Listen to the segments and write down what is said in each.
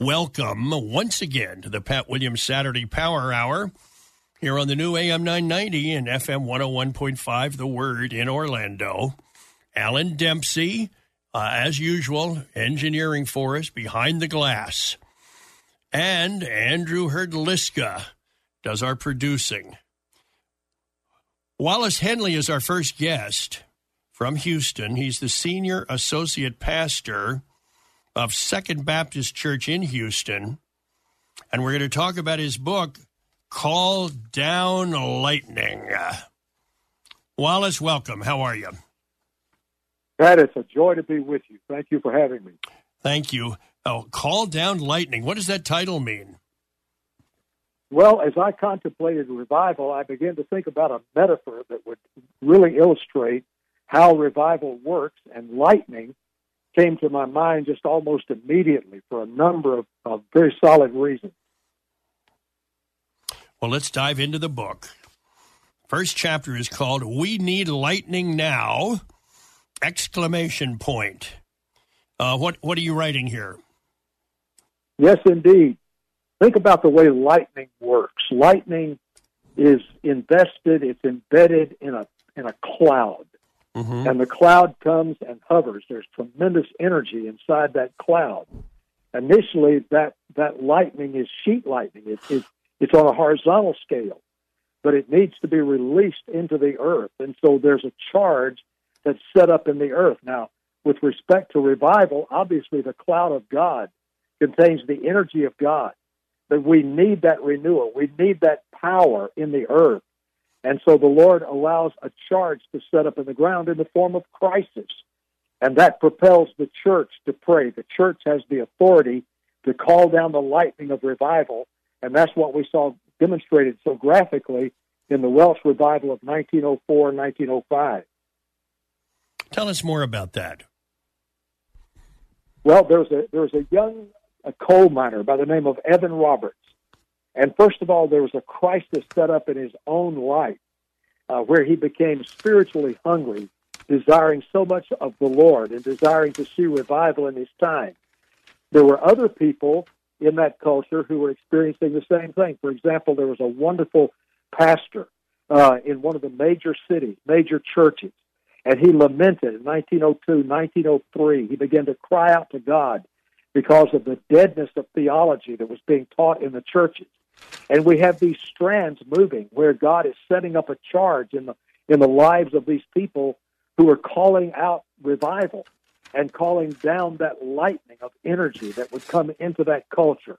Welcome once again to the Pat Williams Saturday Power Hour here on the new AM 990 and FM 101.5, The Word in Orlando. Alan Dempsey, uh, as usual, engineering for us behind the glass. And Andrew Herdliska does our producing. Wallace Henley is our first guest from Houston. He's the senior associate pastor of Second Baptist Church in Houston. And we're going to talk about his book, Call Down Lightning. Wallace, welcome. How are you? Pat, it's a joy to be with you. Thank you for having me. Thank you. Oh, Call Down Lightning. What does that title mean? Well, as I contemplated revival, I began to think about a metaphor that would really illustrate how revival works, and lightning came to my mind just almost immediately for a number of, of very solid reasons. Well, let's dive into the book. First chapter is called We Need Lightning Now! Exclamation point. Uh, what what are you writing here? Yes, indeed. Think about the way lightning works. Lightning is invested; it's embedded in a in a cloud, mm-hmm. and the cloud comes and hovers. There's tremendous energy inside that cloud. Initially, that that lightning is sheet lightning. It, it, it's on a horizontal scale, but it needs to be released into the earth, and so there's a charge that's set up in the earth. Now, with respect to revival, obviously the cloud of God contains the energy of God. But we need that renewal. We need that power in the earth. And so the Lord allows a charge to set up in the ground in the form of crisis. And that propels the church to pray. The church has the authority to call down the lightning of revival. And that's what we saw demonstrated so graphically in the Welsh revival of 1904 and 1905. Tell us more about that. Well, there was a there was a young a coal miner by the name of Evan Roberts, and first of all, there was a crisis set up in his own life uh, where he became spiritually hungry, desiring so much of the Lord and desiring to see revival in his time. There were other people in that culture who were experiencing the same thing. For example, there was a wonderful pastor uh, in one of the major cities, major churches, and he lamented in 1902, 1903. He began to cry out to God because of the deadness of theology that was being taught in the churches. And we have these strands moving where God is setting up a charge in the in the lives of these people who are calling out revival and calling down that lightning of energy that would come into that culture.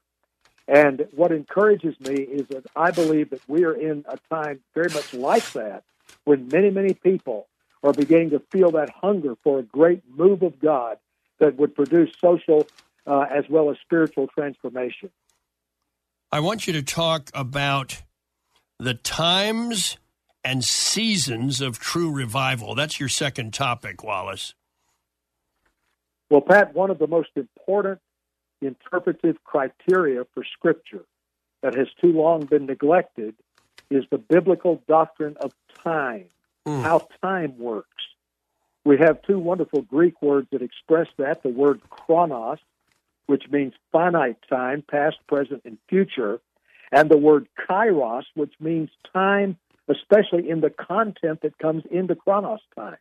And what encourages me is that I believe that we are in a time very much like that when many, many people are beginning to feel that hunger for a great move of God that would produce social uh, as well as spiritual transformation. I want you to talk about the times and seasons of true revival. That's your second topic, Wallace. Well, Pat, one of the most important interpretive criteria for Scripture that has too long been neglected is the biblical doctrine of time mm. how time works. We have two wonderful Greek words that express that the word chronos, which means finite time, past, present, and future, and the word kairos, which means time, especially in the content that comes into chronos time.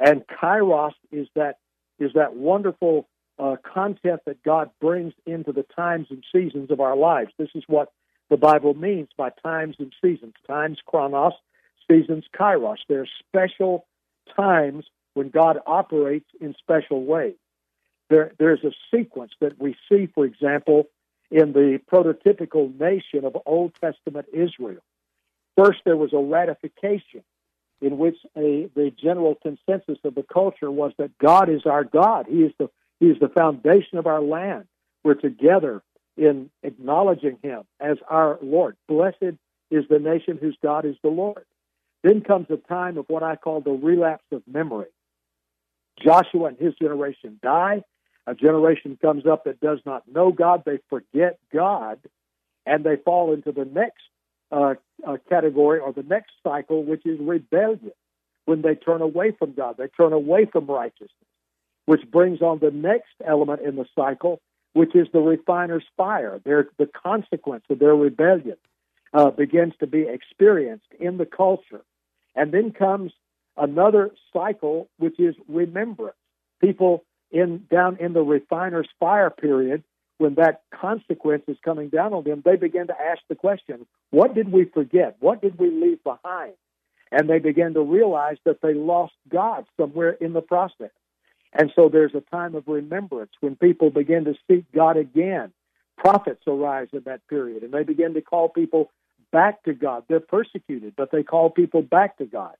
And kairos is that is that wonderful uh, content that God brings into the times and seasons of our lives. This is what the Bible means by times and seasons. Times chronos, seasons kairos. There are special times when God operates in special ways. There, there's a sequence that we see, for example, in the prototypical nation of Old Testament Israel. First, there was a ratification in which a, the general consensus of the culture was that God is our God. He is the He is the foundation of our land. we're together in acknowledging Him as our Lord. Blessed is the nation whose God is the Lord. Then comes a time of what I call the relapse of memory. Joshua and his generation die. A generation comes up that does not know God. They forget God, and they fall into the next uh, uh, category or the next cycle, which is rebellion. When they turn away from God, they turn away from righteousness, which brings on the next element in the cycle, which is the refiner's fire. Their, the consequence of their rebellion uh, begins to be experienced in the culture. And then comes another cycle, which is remembrance. People in down in the refiner's fire period, when that consequence is coming down on them, they begin to ask the question, what did we forget? What did we leave behind? And they begin to realize that they lost God somewhere in the process. And so there's a time of remembrance when people begin to seek God again. Prophets arise in that period, and they begin to call people back to God. They're persecuted, but they call people back to God.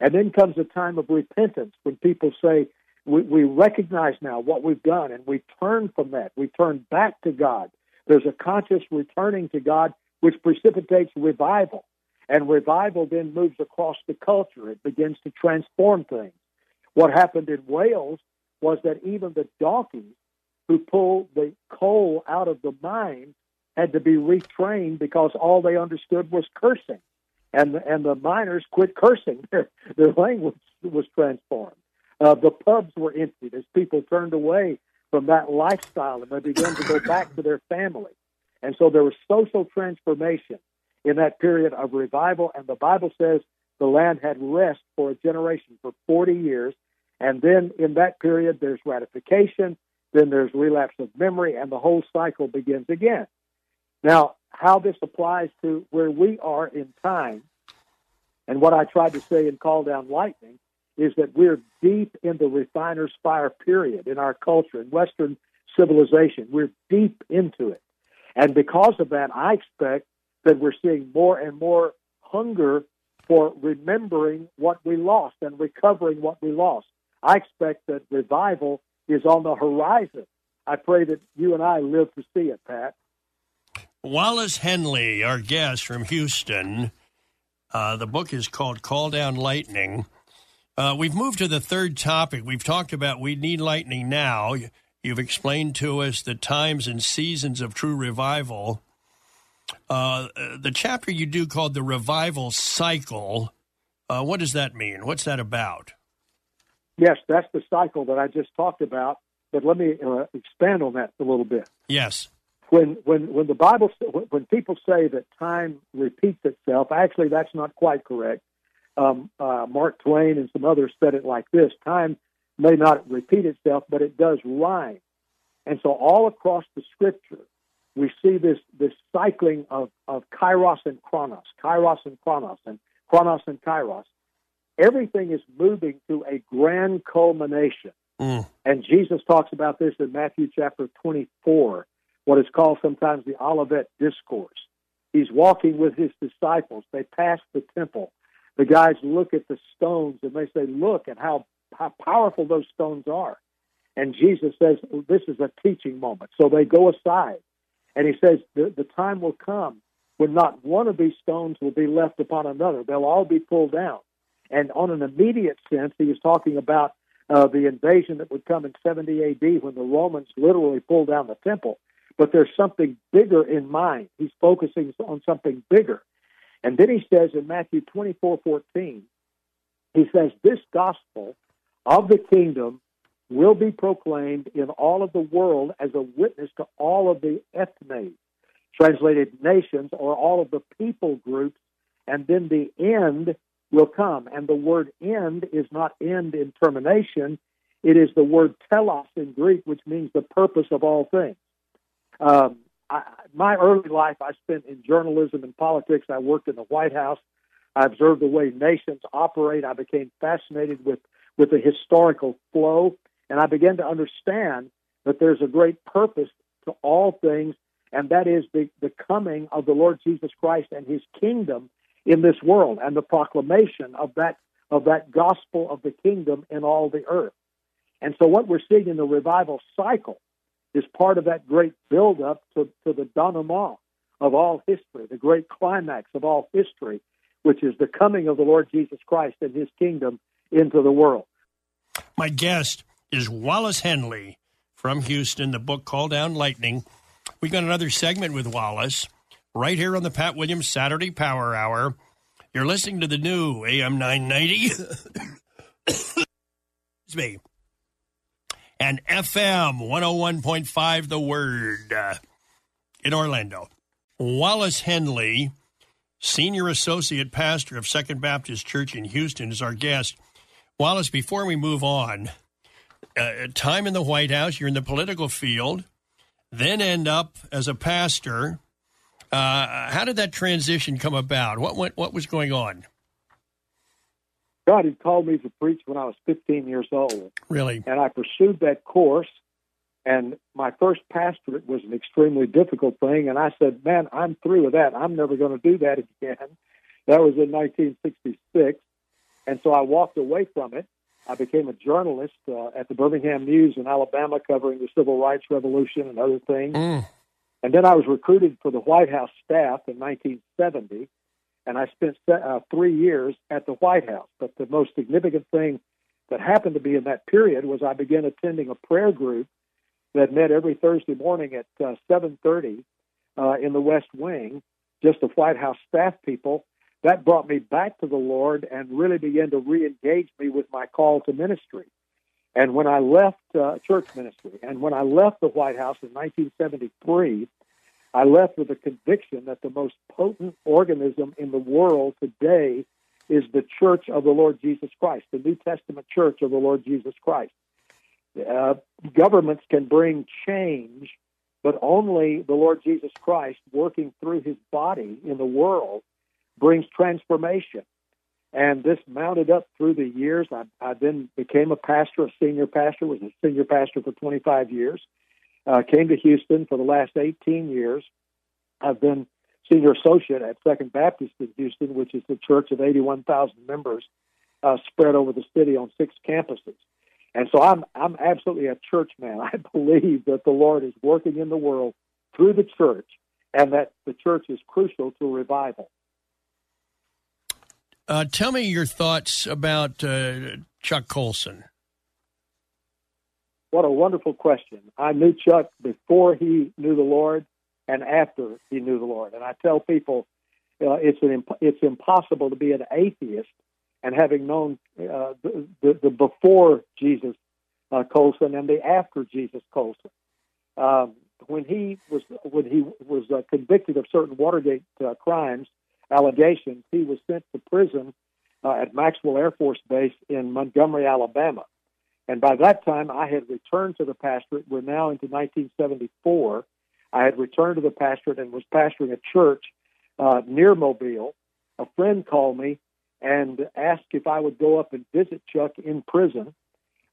And then comes a time of repentance when people say, we, we recognize now what we've done and we turn from that. We turn back to God. There's a conscious returning to God which precipitates revival. And revival then moves across the culture. It begins to transform things. What happened in Wales was that even the donkeys who pulled the coal out of the mine had to be retrained because all they understood was cursing. And, and the miners quit cursing. Their, their language was transformed. Uh, the pubs were emptied as people turned away from that lifestyle and they began to go back to their family. And so there was social transformation in that period of revival. And the Bible says the land had rest for a generation, for 40 years. And then in that period, there's ratification, then there's relapse of memory, and the whole cycle begins again. Now, how this applies to where we are in time, and what I tried to say in Call Down Lightning, is that we're deep in the refiner's fire period in our culture, in Western civilization. We're deep into it. And because of that, I expect that we're seeing more and more hunger for remembering what we lost and recovering what we lost. I expect that revival is on the horizon. I pray that you and I live to see it, Pat. Wallace Henley, our guest from Houston. Uh, the book is called Call Down Lightning. Uh, we've moved to the third topic. We've talked about we need lightning now. You've explained to us the times and seasons of true revival. Uh, the chapter you do called the revival cycle. Uh, what does that mean? What's that about? Yes, that's the cycle that I just talked about. But let me uh, expand on that a little bit. Yes. When when when the Bible when people say that time repeats itself, actually that's not quite correct um, uh, Mark Twain and some others said it like this time may not repeat itself, but it does rhyme. And so, all across the scripture, we see this, this cycling of, of kairos and chronos, kairos and chronos, and chronos and kairos. Everything is moving to a grand culmination. Mm. And Jesus talks about this in Matthew chapter 24, what is called sometimes the Olivet Discourse. He's walking with his disciples. They pass the temple the guys look at the stones and they say, Look at how, how powerful those stones are. And Jesus says, This is a teaching moment. So they go aside. And he says, the, the time will come when not one of these stones will be left upon another. They'll all be pulled down. And on an immediate sense, he is talking about uh, the invasion that would come in 70 AD when the Romans literally pulled down the temple. But there's something bigger in mind. He's focusing on something bigger. And then he says in Matthew 24 14, he says, This gospel of the kingdom will be proclaimed in all of the world as a witness to all of the ethne, translated nations, or all of the people groups, and then the end will come. And the word end is not end in termination, it is the word telos in Greek, which means the purpose of all things. Um, I, my early life I spent in journalism and politics. I worked in the White House. I observed the way nations operate. I became fascinated with with the historical flow, and I began to understand that there's a great purpose to all things, and that is the, the coming of the Lord Jesus Christ and His kingdom in this world, and the proclamation of that of that gospel of the kingdom in all the earth. And so, what we're seeing in the revival cycle is part of that great buildup to, to the denouement of all history, the great climax of all history, which is the coming of the Lord Jesus Christ and his kingdom into the world. My guest is Wallace Henley from Houston, the book Call Down Lightning. We got another segment with Wallace right here on the Pat Williams Saturday Power Hour. You're listening to the new AM 990. Excuse me. And FM 101.5 The Word uh, in Orlando. Wallace Henley, Senior Associate Pastor of Second Baptist Church in Houston, is our guest. Wallace, before we move on, uh, time in the White House, you're in the political field, then end up as a pastor. Uh, how did that transition come about? What, what what was going on? God had called me to preach when I was 15 years old. Really? And I pursued that course. And my first pastorate was an extremely difficult thing. And I said, man, I'm through with that. I'm never going to do that again. That was in 1966. And so I walked away from it. I became a journalist uh, at the Birmingham News in Alabama, covering the civil rights revolution and other things. Mm. And then I was recruited for the White House staff in 1970, and I spent uh, three years at the White House. But the most significant thing that happened to be in that period was I began attending a prayer group that met every Thursday morning at uh, 7:30 uh, in the West Wing, just the White House staff people that brought me back to the Lord and really began to re-engage me with my call to ministry. And when I left uh, church ministry, and when I left the White House in 1973, I left with a conviction that the most potent organism in the world today is the Church of the Lord Jesus Christ, the New Testament Church of the Lord Jesus Christ. Uh, governments can bring change, but only the Lord Jesus Christ working through his body in the world brings transformation. And this mounted up through the years. I, I then became a pastor, a senior pastor, was a senior pastor for 25 years. Uh, came to Houston for the last 18 years. I've been senior associate at Second Baptist in Houston, which is a church of 81,000 members uh, spread over the city on six campuses. And so I'm I'm absolutely a church man. I believe that the Lord is working in the world through the church, and that the church is crucial to revival. Uh, tell me your thoughts about uh, Chuck Colson. What a wonderful question. I knew Chuck before he knew the Lord and after he knew the Lord. And I tell people uh, it's an imp- it's impossible to be an atheist and having known uh, the, the, the before Jesus uh, Colson and the after Jesus Colson. Um, when he was when he was uh, convicted of certain Watergate uh, crimes, allegations, he was sent to prison uh, at Maxwell Air Force Base in Montgomery, Alabama. And by that time, I had returned to the pastorate. We're now into 1974. I had returned to the pastorate and was pastoring a church uh, near Mobile. A friend called me and asked if I would go up and visit Chuck in prison.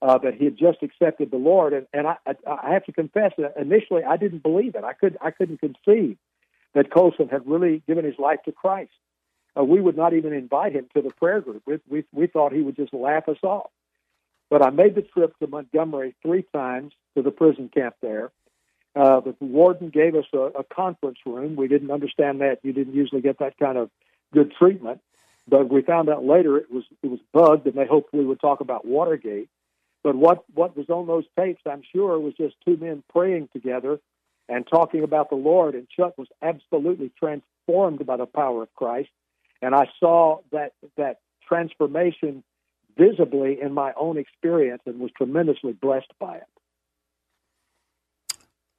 Uh, that he had just accepted the Lord, and, and I, I, I have to confess that initially I didn't believe it. I could I couldn't conceive that Colson had really given his life to Christ. Uh, we would not even invite him to the prayer group. We, we, we thought he would just laugh us off. But I made the trip to Montgomery three times to the prison camp there. Uh, the warden gave us a, a conference room. We didn't understand that. You didn't usually get that kind of good treatment. But we found out later it was it was bugged, and they hoped we would talk about Watergate. But what what was on those tapes, I'm sure, was just two men praying together and talking about the Lord. And Chuck was absolutely transformed by the power of Christ. And I saw that that transformation visibly in my own experience and was tremendously blessed by it.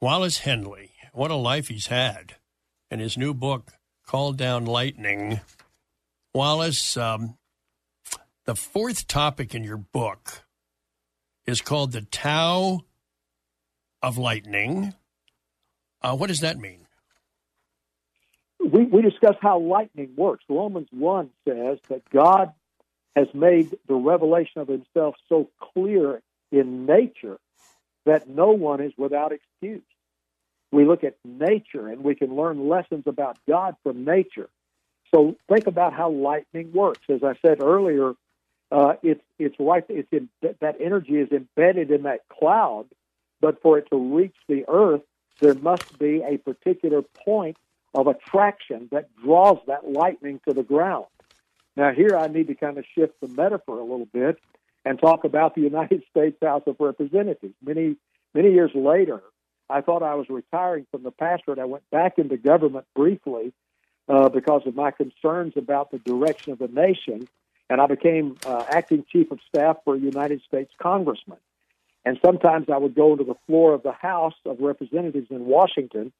Wallace Henley, what a life he's had. In his new book, Call Down Lightning, Wallace, um, the fourth topic in your book is called the Tao of Lightning. Uh, what does that mean? We, we discuss how lightning works. Romans 1 says that God has made the revelation of himself so clear in nature that no one is without excuse. We look at nature and we can learn lessons about God from nature. So think about how lightning works. As I said earlier, uh, it's it's right. It's in, that energy is embedded in that cloud but for it to reach the earth, there must be a particular point of attraction that draws that lightning to the ground. Now, here I need to kind of shift the metaphor a little bit and talk about the United States House of Representatives. Many, many years later, I thought I was retiring from the pastorate. I went back into government briefly uh, because of my concerns about the direction of the nation, and I became uh, acting chief of staff for a United States congressman. And sometimes I would go to the floor of the House of Representatives in Washington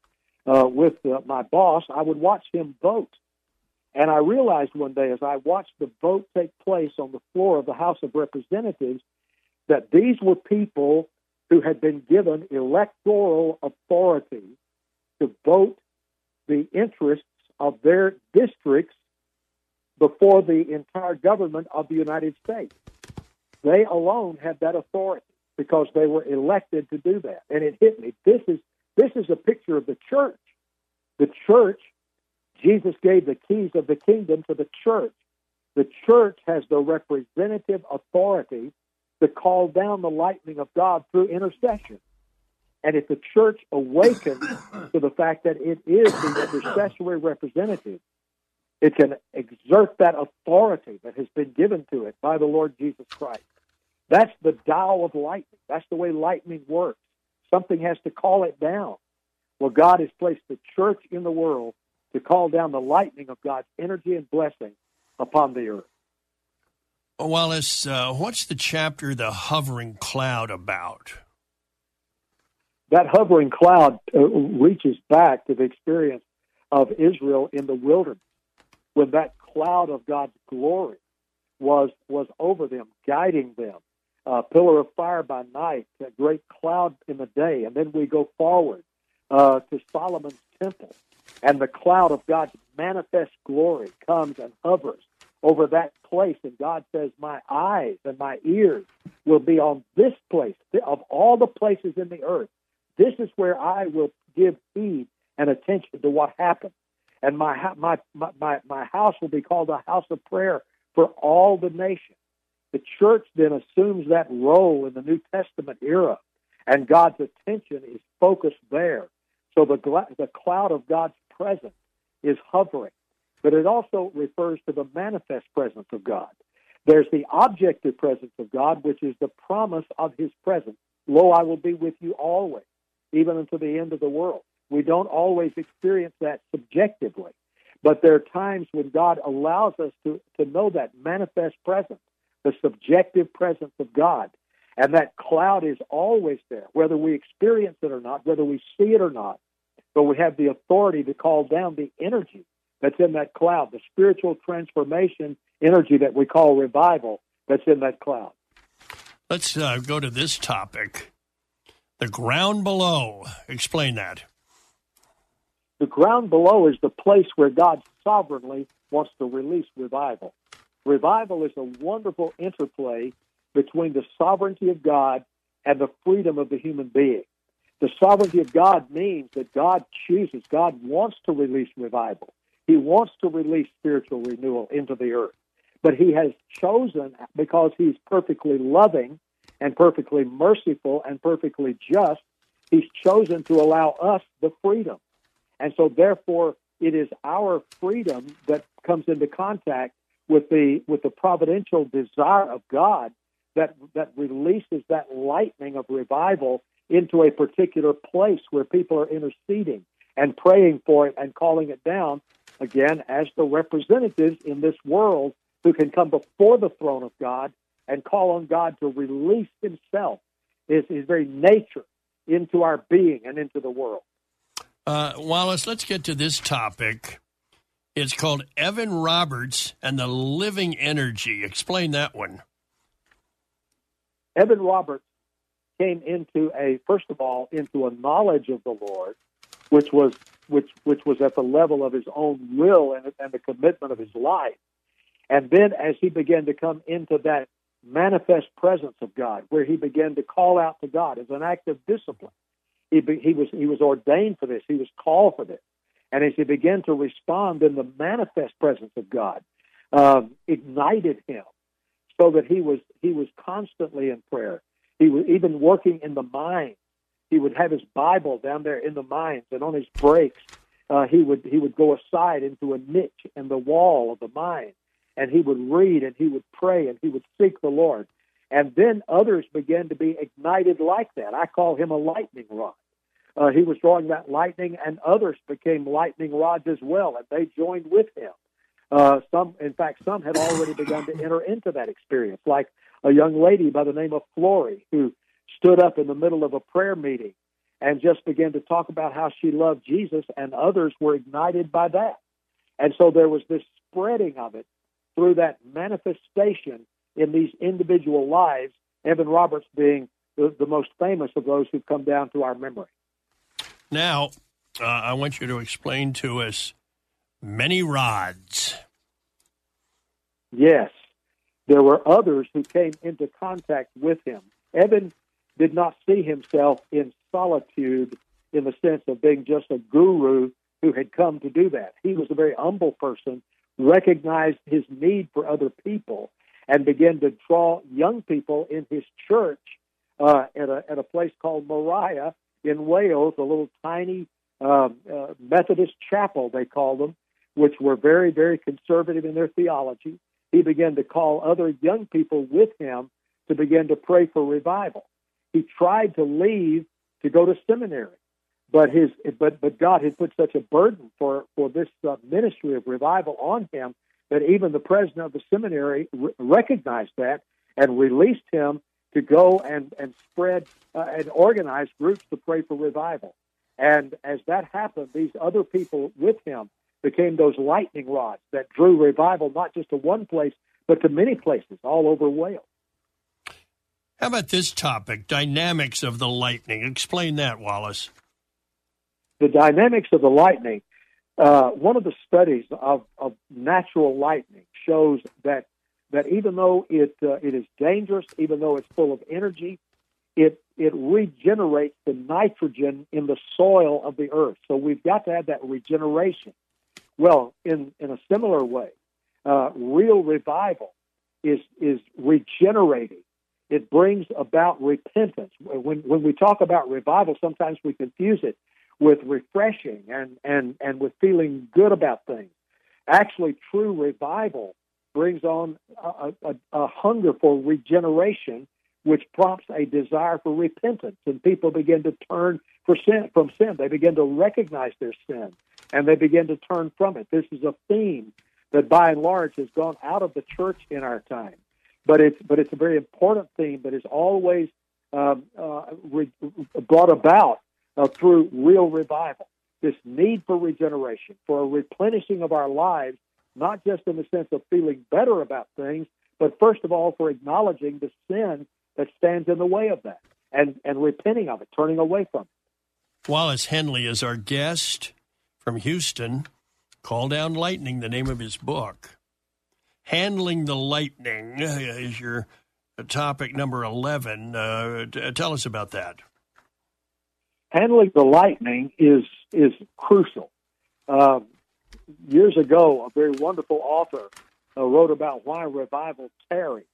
uh, with uh, my boss. I would watch him vote. And I realized one day as I watched the vote take place on the floor of the House of Representatives that these were people who had been given electoral authority to vote the interests of their districts before the entire government of the United States. They alone had that authority because they were elected to do that. And it hit me. This is this is a picture of the church. The church, Jesus gave the keys of the kingdom to the church. The church has the representative authority to call down the lightning of God through intercession. And if the church awakens to the fact that it is the intercessory representative, it can exert that authority that has been given to it by the Lord Jesus Christ. That's the dial of lightning. That's the way lightning works. Something has to call it down. Well, God has placed the church in the world to call down the lightning of God's energy and blessing upon the earth. Wallace, uh, what's the chapter, The Hovering Cloud, about? That hovering cloud uh, reaches back to the experience of Israel in the wilderness when that cloud of God's glory was was over them, guiding them. A pillar of fire by night, a great cloud in the day, and then we go forward uh, to Solomon's temple, and the cloud of God's manifest glory comes and hovers over that place. And God says, My eyes and my ears will be on this place. Of all the places in the earth, this is where I will give heed and attention to what happens. And my, my, my, my house will be called a house of prayer for all the nations. The church then assumes that role in the New Testament era, and God's attention is focused there. So the, the cloud of God's presence is hovering but it also refers to the manifest presence of God. There's the objective presence of God, which is the promise of his presence. Lo, I will be with you always, even unto the end of the world. We don't always experience that subjectively, but there are times when God allows us to, to know that manifest presence, the subjective presence of God. And that cloud is always there, whether we experience it or not, whether we see it or not. But we have the authority to call down the energy that's in that cloud, the spiritual transformation energy that we call revival that's in that cloud. Let's uh, go to this topic the ground below. Explain that. The ground below is the place where God sovereignly wants to release revival. Revival is a wonderful interplay between the sovereignty of God and the freedom of the human being. The sovereignty of God means that God chooses, God wants to release revival. He wants to release spiritual renewal into the earth. But he has chosen, because he's perfectly loving and perfectly merciful and perfectly just, he's chosen to allow us the freedom. And so, therefore, it is our freedom that comes into contact with the with the providential desire of God that that releases that lightning of revival into a particular place where people are interceding and praying for it and calling it down again, as the representatives in this world who can come before the throne of God and call on God to release Himself, His, his very nature, into our being and into the world. Uh, Wallace, let's get to this topic. It's called Evan Roberts and the Living Energy. Explain that one. Evan Roberts came into a, first of all, into a knowledge of the Lord, which was which which was at the level of his own will and, and the commitment of his life. And then as he began to come into that manifest presence of God, where he began to call out to God as an act of discipline, he, be, he was he was ordained for this. He was called for this. And as he began to respond in the manifest presence of God, um, ignited him so that he was he was constantly in prayer. He was even working in the mind he would have his Bible down there in the mines, and on his breaks, uh, he would he would go aside into a niche in the wall of the mine, and he would read and he would pray and he would seek the Lord. And then others began to be ignited like that. I call him a lightning rod. Uh, he was drawing that lightning, and others became lightning rods as well, and they joined with him. Uh, some, in fact, some had already begun to enter into that experience, like a young lady by the name of Florrie, who stood up in the middle of a prayer meeting and just began to talk about how she loved Jesus, and others were ignited by that. And so there was this spreading of it through that manifestation in these individual lives, Evan Roberts being the, the most famous of those who've come down to our memory. Now, uh, I want you to explain to us many rods. Yes, there were others who came into contact with him. Evan did not see himself in solitude in the sense of being just a guru who had come to do that. He was a very humble person, recognized his need for other people, and began to draw young people in his church uh, at, a, at a place called Moriah in Wales, a little tiny uh, uh, Methodist chapel, they called them, which were very, very conservative in their theology. He began to call other young people with him to begin to pray for revival. He tried to leave to go to seminary, but his but but God had put such a burden for for this uh, ministry of revival on him that even the president of the seminary re- recognized that and released him to go and, and spread uh, and organize groups to pray for revival. And as that happened, these other people with him became those lightning rods that drew revival not just to one place, but to many places all over Wales. How about this topic, dynamics of the lightning? Explain that, Wallace. The dynamics of the lightning. Uh, one of the studies of, of natural lightning shows that that even though it uh, it is dangerous, even though it's full of energy, it it regenerates the nitrogen in the soil of the earth. So we've got to have that regeneration. Well, in in a similar way, uh, real revival is is regenerating. It brings about repentance. When when we talk about revival, sometimes we confuse it with refreshing and and and with feeling good about things. Actually, true revival brings on a, a, a hunger for regeneration, which prompts a desire for repentance, and people begin to turn for sin from sin. They begin to recognize their sin, and they begin to turn from it. This is a theme that, by and large, has gone out of the church in our time, but it's but it's a very important theme that is always um, uh, re- brought about uh, through real revival. This need for regeneration, for a replenishing of our lives not just in the sense of feeling better about things, but first of all for acknowledging the sin that stands in the way of that and, and repenting of it, turning away from it. Wallace Henley is our guest from Houston. Call Down Lightning, the name of his book. Handling the Lightning is your topic number 11. Uh, t- tell us about that. Handling the lightning is is crucial. Um, years ago, a very wonderful author uh, wrote about why revival tarries.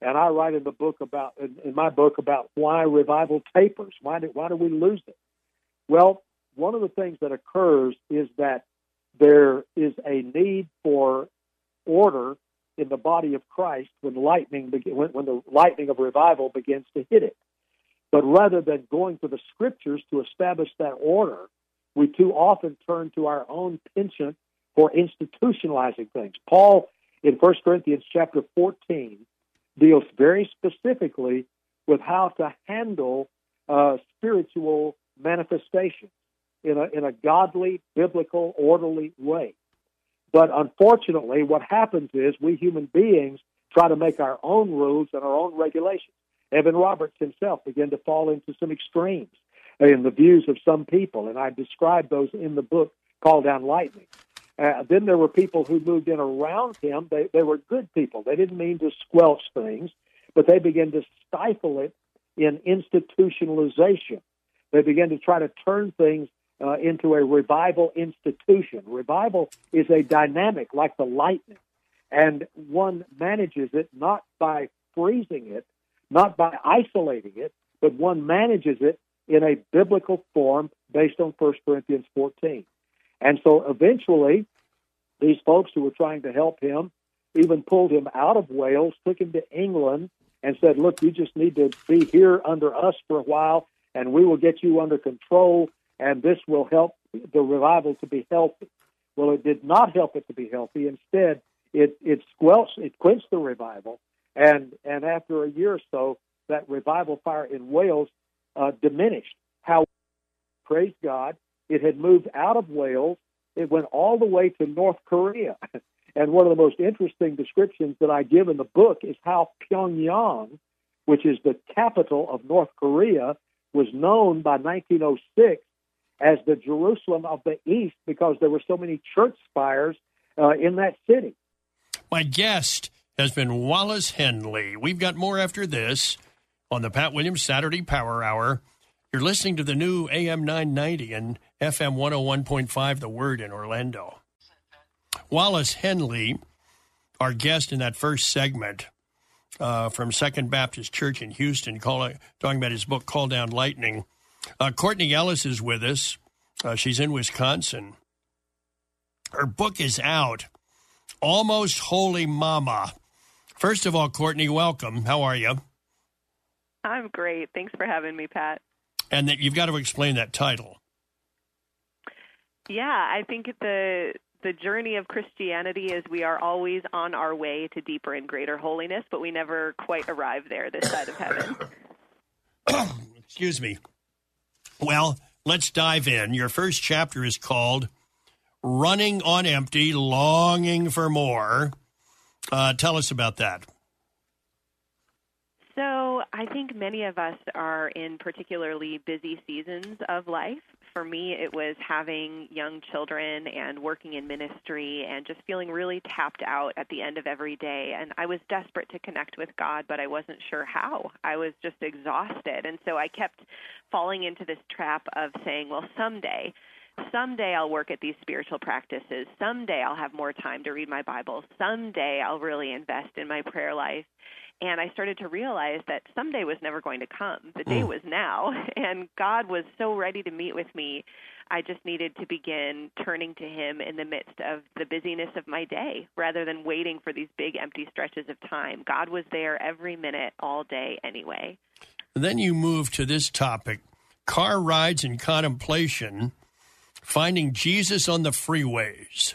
And I write in the book about in, in my book about why revival tapers. Why do why do we lose it? Well, one of the things that occurs is that there is a need for order in the body of Christ when lightning when, when the lightning of revival begins to hit it. But rather than going to the scriptures to establish that order, we too often turn to our own penchant for institutionalizing things. Paul in 1 Corinthians chapter 14 deals very specifically with how to handle uh, spiritual manifestations in a, in a godly, biblical, orderly way. But unfortunately, what happens is we human beings try to make our own rules and our own regulations. Evan Roberts himself began to fall into some extremes in the views of some people, and I describe those in the book Call Down Lightning. Uh, then there were people who moved in around him. They, they were good people. They didn't mean to squelch things, but they began to stifle it in institutionalization. They began to try to turn things uh, into a revival institution. Revival is a dynamic like the lightning, and one manages it not by freezing it, not by isolating it, but one manages it in a biblical form based on 1 Corinthians 14. And so eventually, these folks who were trying to help him even pulled him out of Wales, took him to England, and said, Look, you just need to be here under us for a while, and we will get you under control, and this will help the revival to be healthy. Well, it did not help it to be healthy. Instead, it, it squelched, it quenched the revival. And, and after a year or so, that revival fire in Wales uh, diminished. How, praise God, it had moved out of Wales. It went all the way to North Korea. and one of the most interesting descriptions that I give in the book is how Pyongyang, which is the capital of North Korea, was known by 1906 as the Jerusalem of the East because there were so many church spires uh, in that city. My guest has been Wallace Henley. We've got more after this on the Pat Williams Saturday Power Hour. You're listening to the new AM 990 and FM 101.5 The Word in Orlando. Wallace Henley, our guest in that first segment uh, from Second Baptist Church in Houston, talking about his book, Call Down Lightning. Uh, Courtney Ellis is with us. Uh, she's in Wisconsin. Her book is out, Almost Holy Mama. First of all, Courtney, welcome. How are you? I'm great. Thanks for having me, Pat. And that you've got to explain that title. Yeah, I think the the journey of Christianity is we are always on our way to deeper and greater holiness, but we never quite arrive there this side of heaven. Excuse me. Well, let's dive in. Your first chapter is called Running on Empty, Longing for More. Uh, tell us about that. So, I think many of us are in particularly busy seasons of life. For me, it was having young children and working in ministry and just feeling really tapped out at the end of every day. And I was desperate to connect with God, but I wasn't sure how. I was just exhausted. And so I kept falling into this trap of saying, well, someday someday I'll work at these spiritual practices. Someday I'll have more time to read my Bible. Someday I'll really invest in my prayer life. And I started to realize that someday was never going to come. The day mm. was now. And God was so ready to meet with me. I just needed to begin turning to Him in the midst of the busyness of my day rather than waiting for these big empty stretches of time. God was there every minute, all day, anyway. then you move to this topic car rides and contemplation, finding Jesus on the freeways.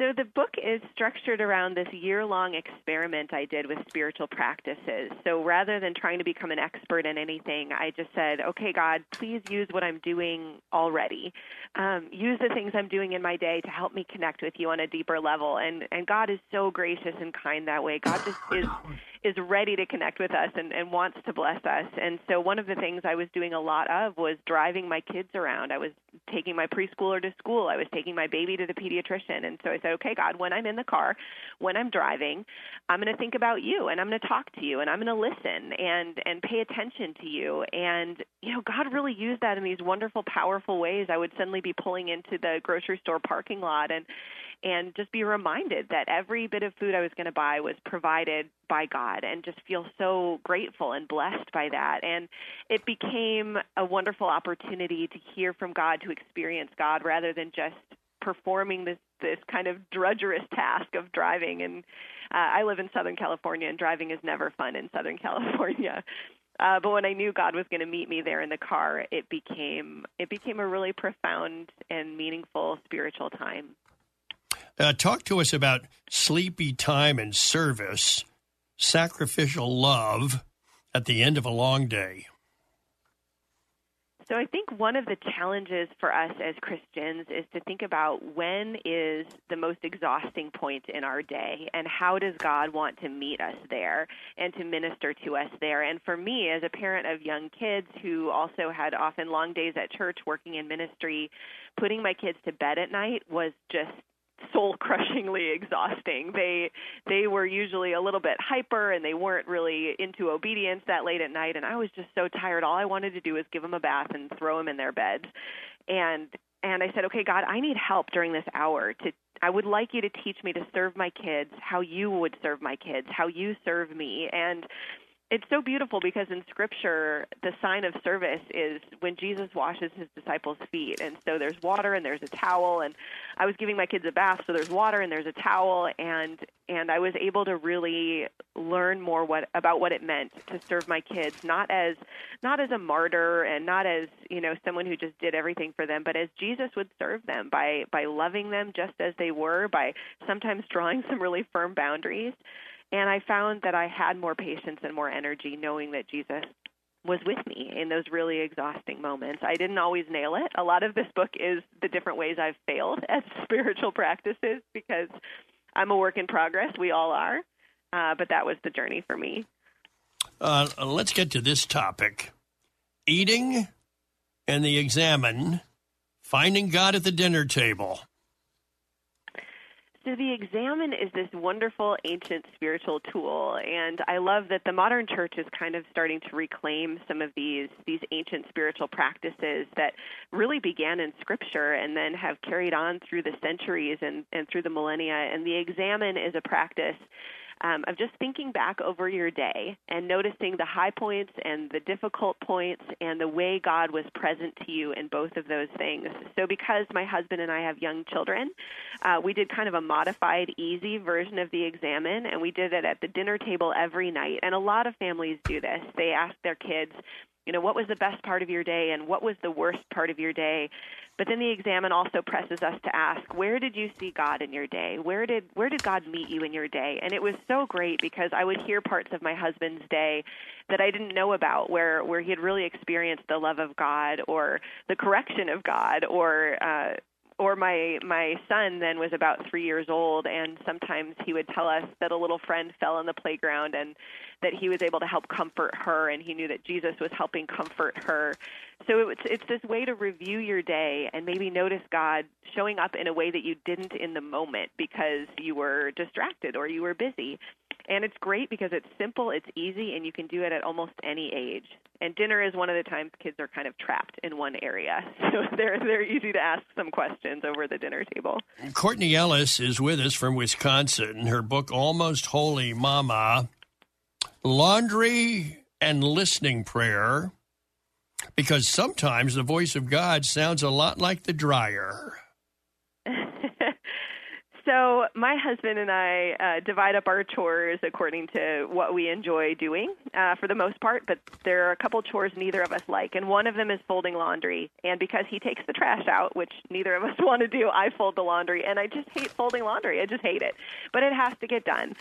So the book is structured around this year-long experiment I did with spiritual practices. So rather than trying to become an expert in anything, I just said, "Okay, God, please use what I'm doing already. Um, use the things I'm doing in my day to help me connect with you on a deeper level." And and God is so gracious and kind that way. God just is is ready to connect with us and, and wants to bless us. And so one of the things I was doing a lot of was driving my kids around. I was taking my preschooler to school. I was taking my baby to the pediatrician. And so I said, okay, God, when I'm in the car, when I'm driving, I'm going to think about you and I'm going to talk to you and I'm going to listen and, and pay attention to you. And, you know, God really used that in these wonderful, powerful ways. I would suddenly be pulling into the grocery store parking lot and, and just be reminded that every bit of food I was going to buy was provided by God and just feel so grateful and blessed by that. And it became a wonderful opportunity to hear from God, to experience God rather than just performing this this kind of drudgerous task of driving and uh, I live in Southern California and driving is never fun in Southern California. Uh, but when I knew God was going to meet me there in the car, it became it became a really profound and meaningful spiritual time. Uh, talk to us about sleepy time and service, sacrificial love at the end of a long day. So I think one of the challenges for us as Christians is to think about when is the most exhausting point in our day and how does God want to meet us there and to minister to us there. And for me as a parent of young kids who also had often long days at church working in ministry, putting my kids to bed at night was just soul crushingly exhausting. They they were usually a little bit hyper and they weren't really into obedience that late at night and I was just so tired. All I wanted to do was give them a bath and throw them in their beds. And and I said, "Okay, God, I need help during this hour to I would like you to teach me to serve my kids how you would serve my kids, how you serve me." And it's so beautiful because in scripture the sign of service is when jesus washes his disciples feet. And so there's water and there's a towel. And i was giving my kids a bath so there's water and there's a towel. And and i was able to really learn more what about what it meant to serve my kids not as not as a martyr and not as you know someone who just did everything for them but as jesus would serve them by by loving them just as they were by sometimes drawing some really firm boundaries and I found that I had more patience and more energy knowing that Jesus was with me in those really exhausting moments. I didn't always nail it. A lot of this book is the different ways I've failed at spiritual practices because I'm a work in progress. We all are. Uh, but that was the journey for me. Uh, let's get to this topic eating and the examen, finding God at the dinner table. So the examen is this wonderful ancient spiritual tool and I love that the modern church is kind of starting to reclaim some of these these ancient spiritual practices that really began in scripture and then have carried on through the centuries and, and through the millennia. And the examen is a practice um, of just thinking back over your day and noticing the high points and the difficult points and the way God was present to you in both of those things. So, because my husband and I have young children, uh, we did kind of a modified, easy version of the examen, and we did it at the dinner table every night. And a lot of families do this. They ask their kids, you know, what was the best part of your day and what was the worst part of your day? But then the examen also presses us to ask, where did you see God in your day? Where did where did God meet you in your day? And it was so great because I would hear parts of my husband's day that I didn't know about where where he had really experienced the love of God or the correction of God or uh or my my son then was about 3 years old and sometimes he would tell us that a little friend fell on the playground and that he was able to help comfort her and he knew that Jesus was helping comfort her. So it's it's this way to review your day and maybe notice God showing up in a way that you didn't in the moment because you were distracted or you were busy. And it's great because it's simple, it's easy, and you can do it at almost any age. And dinner is one of the times kids are kind of trapped in one area, so they're they're easy to ask some questions over the dinner table. Courtney Ellis is with us from Wisconsin. Her book "Almost Holy Mama: Laundry and Listening Prayer," because sometimes the voice of God sounds a lot like the dryer. So my husband and I uh, divide up our chores according to what we enjoy doing, uh, for the most part. But there are a couple chores neither of us like, and one of them is folding laundry. And because he takes the trash out, which neither of us want to do, I fold the laundry, and I just hate folding laundry. I just hate it, but it has to get done.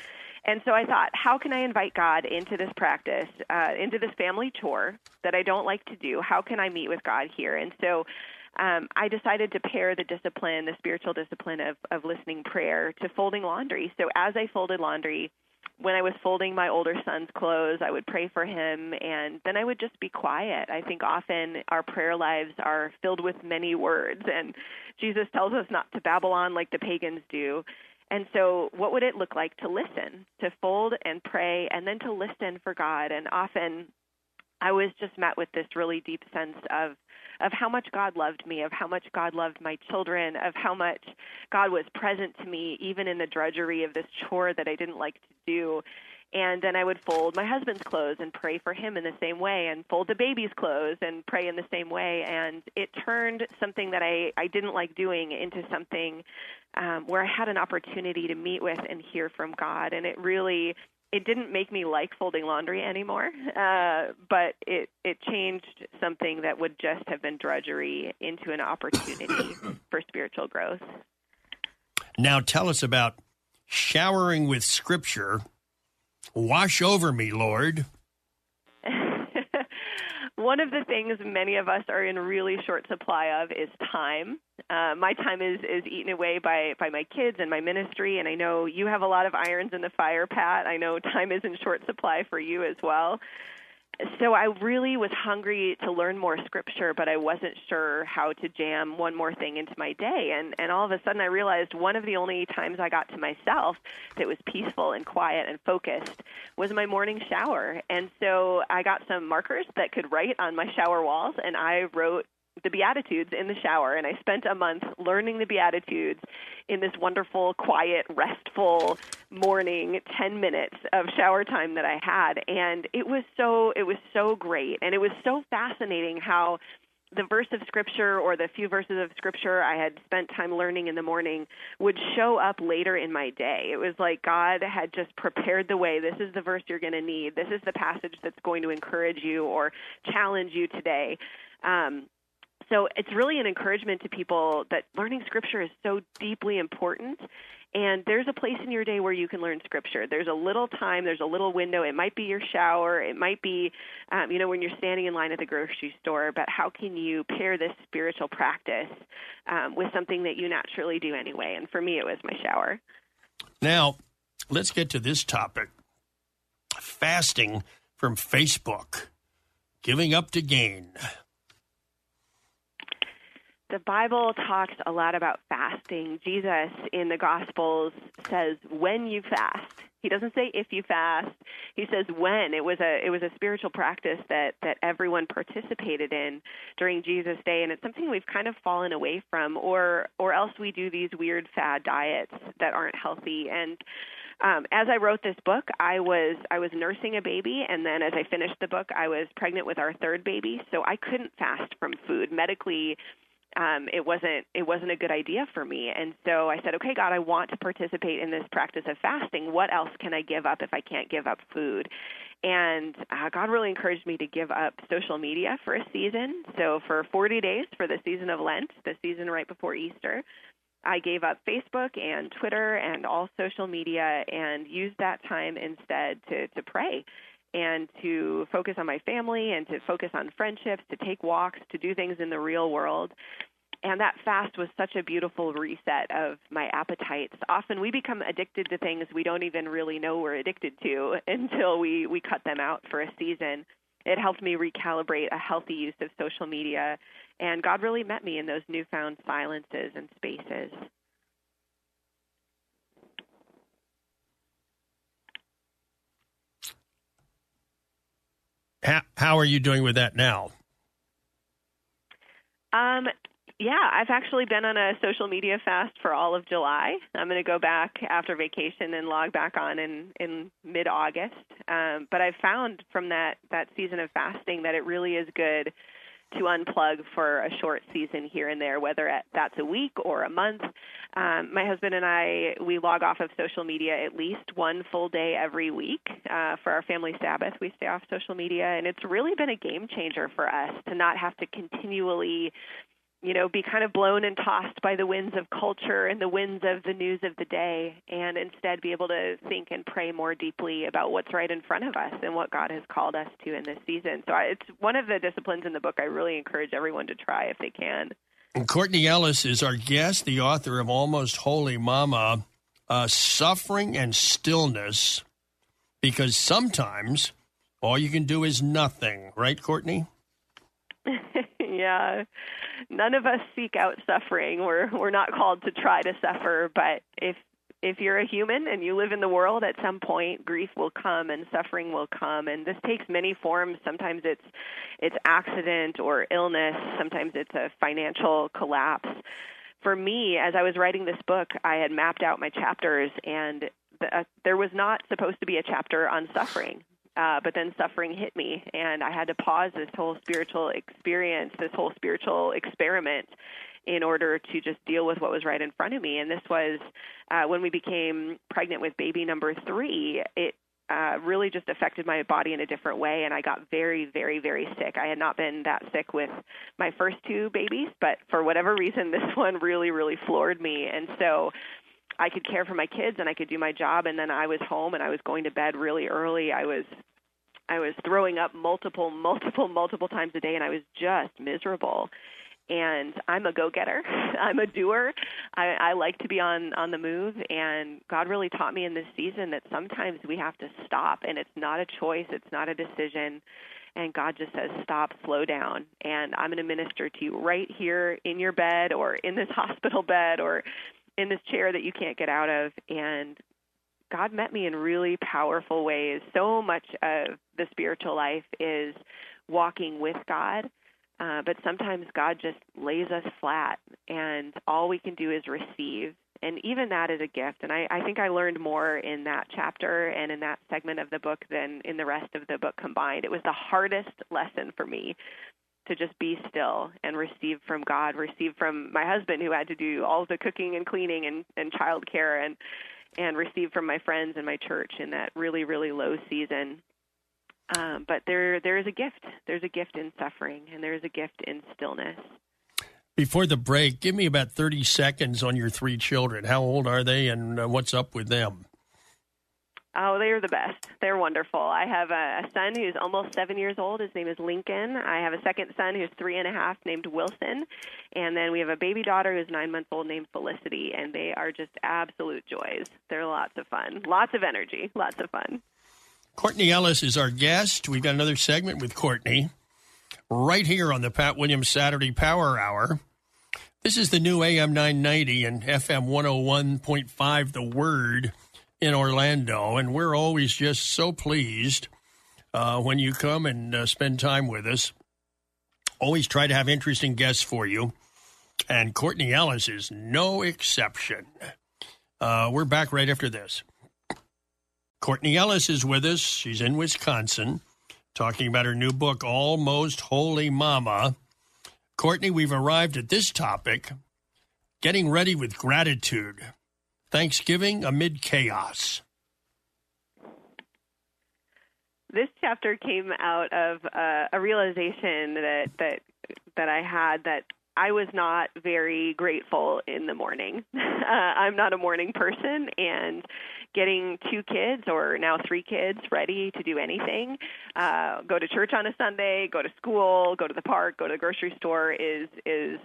And so I thought, how can I invite God into this practice, uh, into this family chore that I don't like to do? How can I meet with God here? And so um, I decided to pair the discipline, the spiritual discipline of, of listening prayer, to folding laundry. So as I folded laundry, when I was folding my older son's clothes, I would pray for him and then I would just be quiet. I think often our prayer lives are filled with many words, and Jesus tells us not to babble on like the pagans do. And so, what would it look like to listen, to fold and pray, and then to listen for God? And often, I was just met with this really deep sense of of how much God loved me, of how much God loved my children, of how much God was present to me even in the drudgery of this chore that I didn't like to do. And then I would fold my husband's clothes and pray for him in the same way, and fold the baby's clothes and pray in the same way. And it turned something that I, I didn't like doing into something um, where I had an opportunity to meet with and hear from God. And it really it didn't make me like folding laundry anymore, uh, but it it changed something that would just have been drudgery into an opportunity for spiritual growth. Now, tell us about showering with Scripture. Wash over me, Lord. One of the things many of us are in really short supply of is time. Uh, my time is is eaten away by by my kids and my ministry, and I know you have a lot of irons in the fire, Pat. I know time is in short supply for you as well so I really was hungry to learn more scripture, but I wasn't sure how to jam one more thing into my day. And and all of a sudden I realized one of the only times I got to myself that was peaceful and quiet and focused was my morning shower. And so I got some markers that could write on my shower walls and I wrote the Beatitudes in the shower, and I spent a month learning the Beatitudes in this wonderful, quiet, restful morning, 10 minutes of shower time that I had. And it was so, it was so great. And it was so fascinating how the verse of scripture or the few verses of scripture I had spent time learning in the morning would show up later in my day. It was like God had just prepared the way. This is the verse you're going to need. This is the passage that's going to encourage you or challenge you today. Um, so it's really an encouragement to people that learning scripture is so deeply important. And there's a place in your day where you can learn scripture. There's a little time there's a little window. It might be your shower. It might be um, you know when you're standing in line at the grocery store. But how can you pair this spiritual practice um, with something that you naturally do anyway? And for me it was my shower. Now let's get to this topic. Fasting from facebook. Giving up to gain the Bible talks a lot about fasting. Jesus in the Gospels says when you fast. He doesn't say if you fast. He says when. It was a it was a spiritual practice that that everyone participated in during Jesus' day, and it's something we've kind of fallen away from, or or else we do these weird fad diets that aren't healthy. And um, as I wrote this book, I was I was nursing a baby, and then as I finished the book, I was pregnant with our third baby, so I couldn't fast from food medically um, it wasn't it wasn't a good idea for me. And so I said, okay, God, I want to participate in this practice of fasting. What else can I give up if I can't give up food? And uh, God really encouraged me to give up social media for a season. So for 40 days for the season of Lent, the season right before Easter, I gave up Facebook and Twitter and all social media and used that time instead to to pray and to focus on my family and to focus on friendships, to take walks, to do things in the real world. And that fast was such a beautiful reset of my appetites. Often we become addicted to things we don't even really know we're addicted to until we, we cut them out for a season. It helped me recalibrate a healthy use of social media, and God really met me in those newfound silences and spaces. How, how are you doing with that now? Um, yeah, I've actually been on a social media fast for all of July. I'm going to go back after vacation and log back on in in mid August. Um, but I've found from that that season of fasting that it really is good to unplug for a short season here and there, whether that's a week or a month. Um, my husband and I, we log off of social media at least one full day every week uh, for our family Sabbath. We stay off social media, and it's really been a game changer for us to not have to continually you know, be kind of blown and tossed by the winds of culture and the winds of the news of the day, and instead be able to think and pray more deeply about what's right in front of us and what God has called us to in this season. So it's one of the disciplines in the book I really encourage everyone to try if they can. And Courtney Ellis is our guest, the author of Almost Holy Mama, uh, Suffering and Stillness, because sometimes all you can do is nothing, right, Courtney? yeah none of us seek out suffering. We're we're not called to try to suffer, but if if you're a human and you live in the world at some point grief will come and suffering will come. And this takes many forms. Sometimes it's it's accident or illness. Sometimes it's a financial collapse. For me as i was writing this book i had mapped out my chapters and the, uh, there was not supposed to be a chapter on suffering uh, but then suffering hit me, and I had to pause this whole spiritual experience, this whole spiritual experiment, in order to just deal with what was right in front of me. And this was uh, when we became pregnant with baby number three. It uh, really just affected my body in a different way, and I got very, very, very sick. I had not been that sick with my first two babies, but for whatever reason, this one really, really floored me. And so I could care for my kids and I could do my job and then I was home and I was going to bed really early. I was I was throwing up multiple multiple multiple times a day and I was just miserable. And I'm a go-getter. I'm a doer. I, I like to be on on the move and God really taught me in this season that sometimes we have to stop and it's not a choice, it's not a decision and God just says, stop, slow down, and I'm going to minister to you right here in your bed or in this hospital bed or in this chair that you can't get out of and God met me in really powerful ways. So much of the spiritual life is walking with God. Uh, but sometimes God just lays us flat, and all we can do is receive. And even that is a gift. And I, I think I learned more in that chapter and in that segment of the book than in the rest of the book combined. It was the hardest lesson for me to just be still and receive from God, receive from my husband who had to do all the cooking and cleaning and, and child care and and receive from my friends and my church in that really, really low season. Um, but there there is a gift. There's a gift in suffering and there's a gift in stillness. Before the break, give me about 30 seconds on your three children. How old are they and uh, what's up with them? Oh, they are the best. They're wonderful. I have a, son who's almost seven years old. His name is Lincoln. I have a second son who's three and a half named Wilson. And then we have a baby daughter who's nine months old named Felicity. And they are just absolute joys. They're lots of fun, lots of energy, lots of fun. Courtney Ellis is our guest. We've got another segment with Courtney right here on the Pat Williams Saturday Power Hour. This is the new AM 990 and FM 101.5 The Word in Orlando, and we're always just so pleased uh, when you come and uh, spend time with us. Always try to have interesting guests for you, and Courtney Ellis is no exception. Uh, we're back right after this. Courtney Ellis is with us. She's in Wisconsin, talking about her new book, Almost Holy Mama. Courtney, we've arrived at this topic getting ready with gratitude. Thanksgiving amid chaos. This chapter came out of uh, a realization that that that I had that I was not very grateful in the morning. Uh, I'm not a morning person, and getting two kids or now three kids ready to do anything, uh, go to church on a Sunday, go to school, go to the park, go to the grocery store is is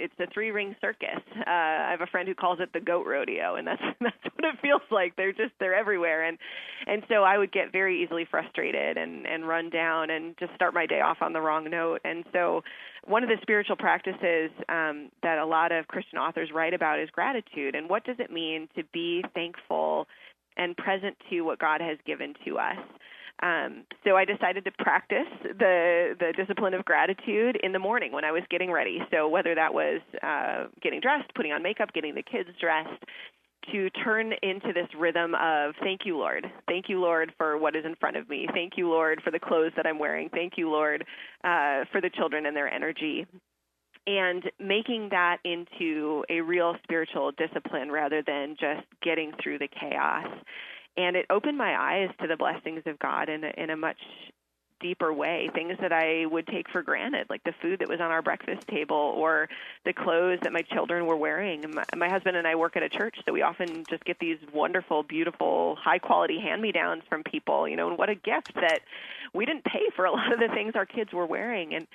it's a three ring circus. Uh, I have a friend who calls it the goat rodeo, and that's that's what it feels like. They're just they're everywhere, and and so I would get very easily frustrated and and run down and just start my day off on the wrong note. And so one of the spiritual practices um, that a lot of Christian authors write about is gratitude, and what does it mean to be thankful and present to what God has given to us. Um, so I decided to practice the the discipline of gratitude in the morning when I was getting ready. So whether that was uh, getting dressed, putting on makeup, getting the kids dressed, to turn into this rhythm of thank you, Lord. Thank you, Lord, for what is in front of me. Thank you, Lord, for the clothes that I'm wearing. Thank you, Lord, uh, for the children and their energy. And making that into a real spiritual discipline rather than just getting through the chaos and it opened my eyes to the blessings of God in a, in a much deeper way things that i would take for granted like the food that was on our breakfast table or the clothes that my children were wearing. My, my husband and i work at a church so we often just get these wonderful beautiful high quality hand me downs from people you know and what a gift that we didn't pay for a lot of the things our kids were wearing. And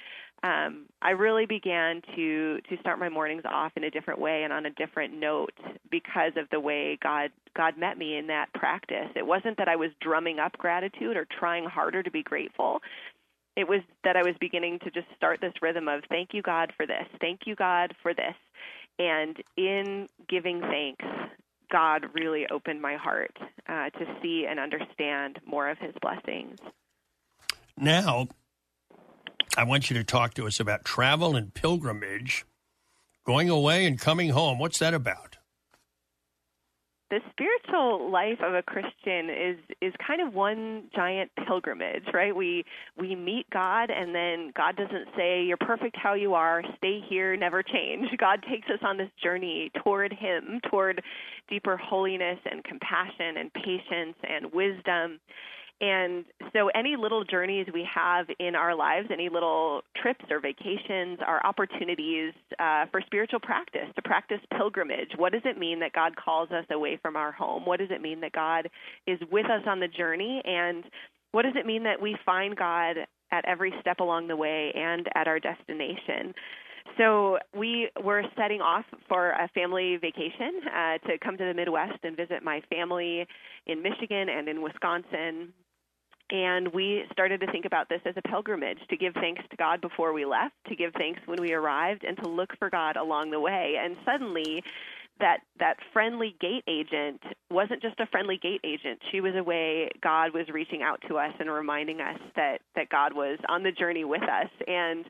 um, I really began to to start my mornings off in a different way and on a different note because of the way God God met me in that practice. It wasn't that I was drumming up gratitude or trying harder to be grateful. It was that I was beginning to just start this rhythm of thank you God for this, thank you God for this, and in giving thanks, God really opened my heart uh, to see and understand more of His blessings. Now, I want you to talk to us about travel and pilgrimage, going away and coming home. What's that about? The spiritual life of a Christian is is kind of one giant pilgrimage, right? We we meet God and then God doesn't say you're perfect how you are, stay here, never change. God takes us on this journey toward him, toward deeper holiness and compassion and patience and wisdom. And so, any little journeys we have in our lives, any little trips or vacations, are opportunities uh, for spiritual practice, to practice pilgrimage. What does it mean that God calls us away from our home? What does it mean that God is with us on the journey? And what does it mean that we find God at every step along the way and at our destination? So we were setting off for a family vacation uh, to come to the Midwest and visit my family in Michigan and in Wisconsin. And we started to think about this as a pilgrimage to give thanks to God before we left, to give thanks when we arrived, and to look for God along the way. And suddenly, that that friendly gate agent wasn't just a friendly gate agent. She was a way God was reaching out to us and reminding us that that God was on the journey with us. And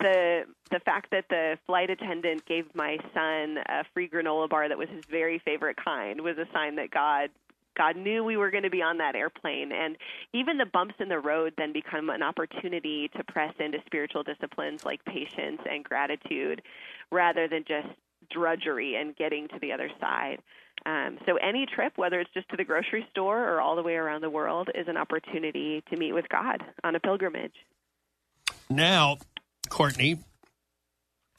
the the fact that the flight attendant gave my son a free granola bar that was his very favorite kind was a sign that God God knew we were going to be on that airplane. And even the bumps in the road then become an opportunity to press into spiritual disciplines like patience and gratitude rather than just drudgery and getting to the other side. Um, so any trip, whether it's just to the grocery store or all the way around the world, is an opportunity to meet with God on a pilgrimage. Now, Courtney,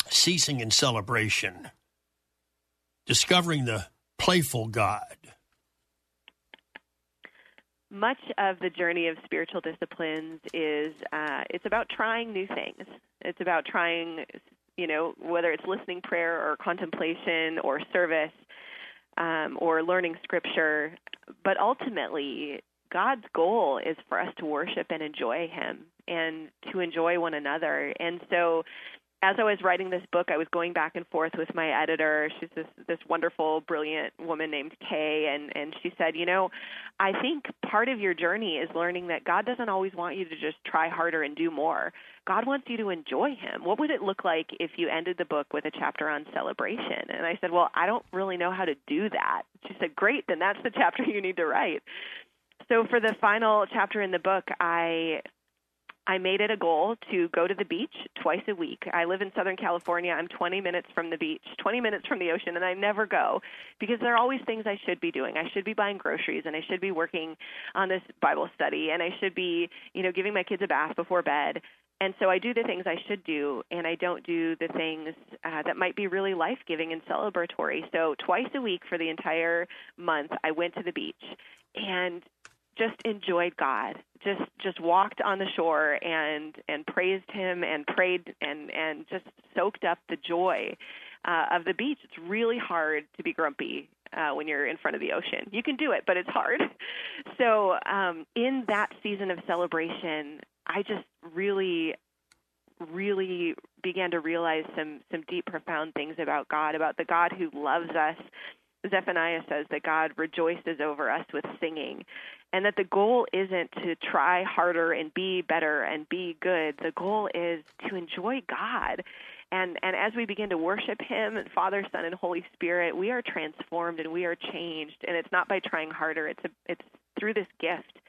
ceasing in celebration, discovering the playful God. Much of the journey of spiritual disciplines is uh, it's about trying new things. It's about trying you know, whether it's listening prayer or contemplation or service um, or learning scripture. But ultimately, God's goal is for us to worship and enjoy Him and to enjoy one another. And so as I was writing this book, I was going back and forth with my editor. She's this this wonderful, brilliant woman named Kay, and and she said, you know, I think part of your journey is learning that God doesn't always want you to just try harder and do more. God wants you to enjoy Him. What would it look like if you ended the book with a chapter on celebration? And I said, well, I don't really know how to do that. She said, great, then that's the chapter you need to write. So for the final chapter in the book, I I made it a goal to go to the beach twice a week. I live in Southern California. I'm 20 minutes from the beach, 20 minutes from the ocean, and I never go because there are always things I should be doing. I should be buying groceries and I should be working on this Bible study and I should be, you know, giving my kids a bath before bed. And so I do the things I should do, and I don't do the things uh, that might be really life giving and celebratory. So, twice a week for the entire month, I went to the beach. And just enjoyed God. Just just walked on the shore and and praised Him and prayed and and just soaked up the joy uh, of the beach. It's really hard to be grumpy uh, when you're in front of the ocean. You can do it, but it's hard. So um, in that season of celebration, I just really really began to realize some some deep profound things about God about the God who loves us Zephaniah says that God rejoices over us with singing, and that the goal isn't to try harder and be better and be good. The goal is to enjoy God. And, and as we begin to worship Him, Father, Son, and Holy Spirit, we are transformed and we are changed. And it's not by trying harder; it's a, it's through this gift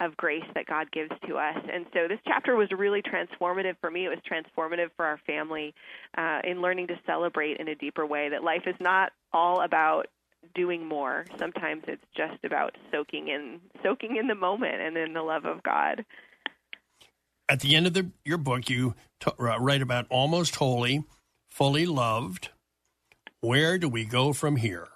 of grace that God gives to us. And so this chapter was really transformative for me. It was transformative for our family uh, in learning to celebrate in a deeper way that life is not all about doing more. Sometimes it's just about soaking in soaking in the moment and in the love of God. At the end of the, your book, you t- uh, write about almost holy, fully loved. Where do we go from here?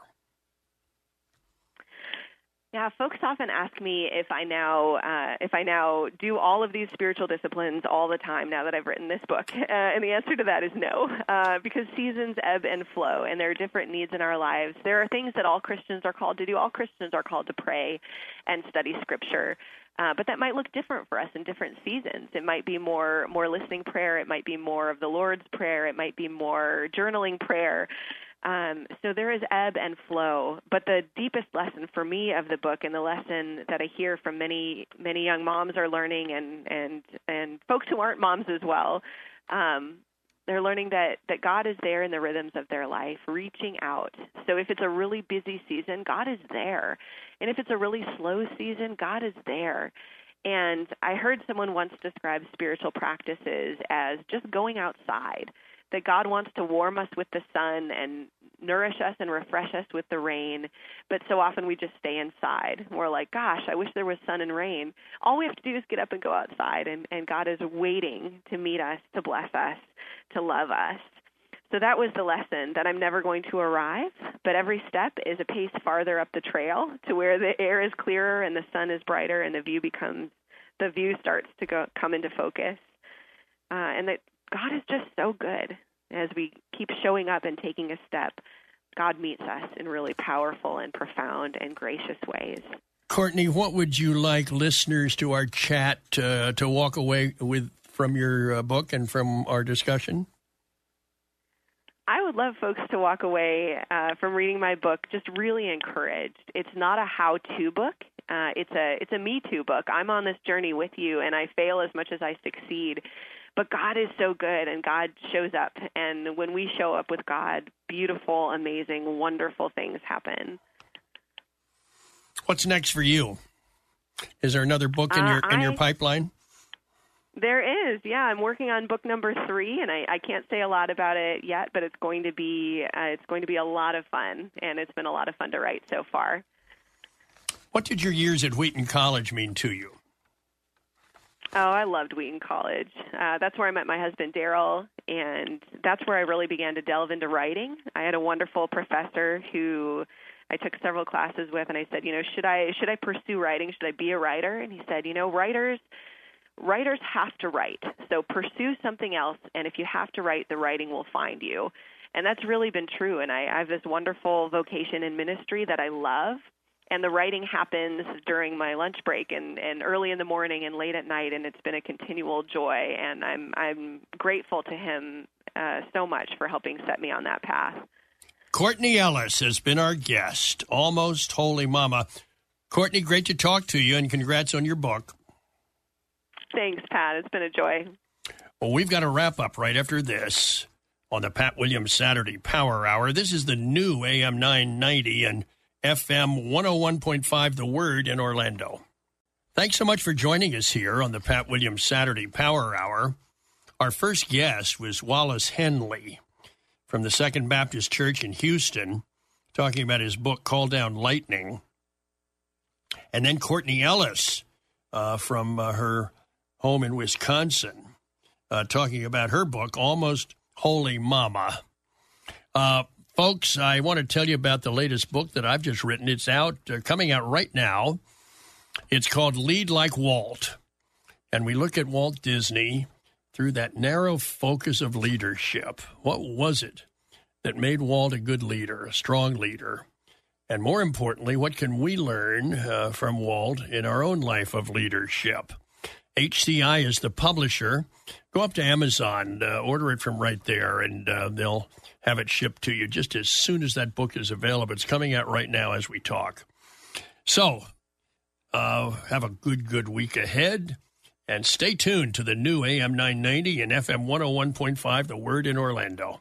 Yeah, folks often ask me if I now uh, if I now do all of these spiritual disciplines all the time now that I've written this book, uh, and the answer to that is no, uh, because seasons ebb and flow, and there are different needs in our lives. There are things that all Christians are called to do. All Christians are called to pray and study Scripture. Uh, but that might look different for us in different seasons. It might be more more listening prayer. It might be more of the Lord's prayer. It might be more journaling prayer. Um, so there is ebb and flow, but the deepest lesson for me of the book, and the lesson that I hear from many many young moms are learning, and and and folks who aren't moms as well, um, they're learning that that God is there in the rhythms of their life, reaching out. So if it's a really busy season, God is there, and if it's a really slow season, God is there. And I heard someone once describe spiritual practices as just going outside that God wants to warm us with the sun and nourish us and refresh us with the rain, but so often we just stay inside. We're like, gosh, I wish there was sun and rain. All we have to do is get up and go outside, and, and God is waiting to meet us, to bless us, to love us. So that was the lesson that I'm never going to arrive, but every step is a pace farther up the trail to where the air is clearer and the sun is brighter and the view becomes the view starts to go come into focus. Uh, and that God is just so good. As we keep showing up and taking a step, God meets us in really powerful and profound and gracious ways. Courtney, what would you like listeners to our chat uh, to walk away with from your uh, book and from our discussion? I would love folks to walk away uh, from reading my book just really encouraged. It's not a how-to book. Uh, it's a it's a me too book. I'm on this journey with you, and I fail as much as I succeed. But God is so good, and God shows up. And when we show up with God, beautiful, amazing, wonderful things happen. What's next for you? Is there another book in Uh, your in your pipeline? There is, yeah. I'm working on book number three, and I, I can't say a lot about it yet, but it's going to be uh, it's going to be a lot of fun, and it's been a lot of fun to write so far. What did your years at Wheaton College mean to you? Oh, I loved Wheaton College. Uh, that's where I met my husband Daryl, and that's where I really began to delve into writing. I had a wonderful professor who I took several classes with, and I said, you know, should I should I pursue writing? Should I be a writer? And he said, you know, writers writers have to write. So pursue something else, and if you have to write, the writing will find you. And that's really been true. And I, I have this wonderful vocation in ministry that I love. And the writing happens during my lunch break and, and early in the morning and late at night, and it's been a continual joy. And I'm I'm grateful to him uh, so much for helping set me on that path. Courtney Ellis has been our guest, almost holy mama. Courtney, great to talk to you, and congrats on your book. Thanks, Pat. It's been a joy. Well, we've got a wrap up right after this on the Pat Williams Saturday Power Hour. This is the new AM 990 and FM 101.5 The Word in Orlando. Thanks so much for joining us here on the Pat Williams Saturday Power Hour. Our first guest was Wallace Henley from the Second Baptist Church in Houston, talking about his book, Call Down Lightning. And then Courtney Ellis uh, from uh, her home in Wisconsin, uh, talking about her book, Almost Holy Mama. Folks, I want to tell you about the latest book that I've just written. It's out, uh, coming out right now. It's called Lead Like Walt. And we look at Walt Disney through that narrow focus of leadership. What was it that made Walt a good leader, a strong leader? And more importantly, what can we learn uh, from Walt in our own life of leadership? HCI is the publisher. Go up to Amazon, uh, order it from right there, and uh, they'll have it shipped to you just as soon as that book is available. It's coming out right now as we talk. So, uh, have a good, good week ahead, and stay tuned to the new AM 990 and FM 101.5, The Word in Orlando.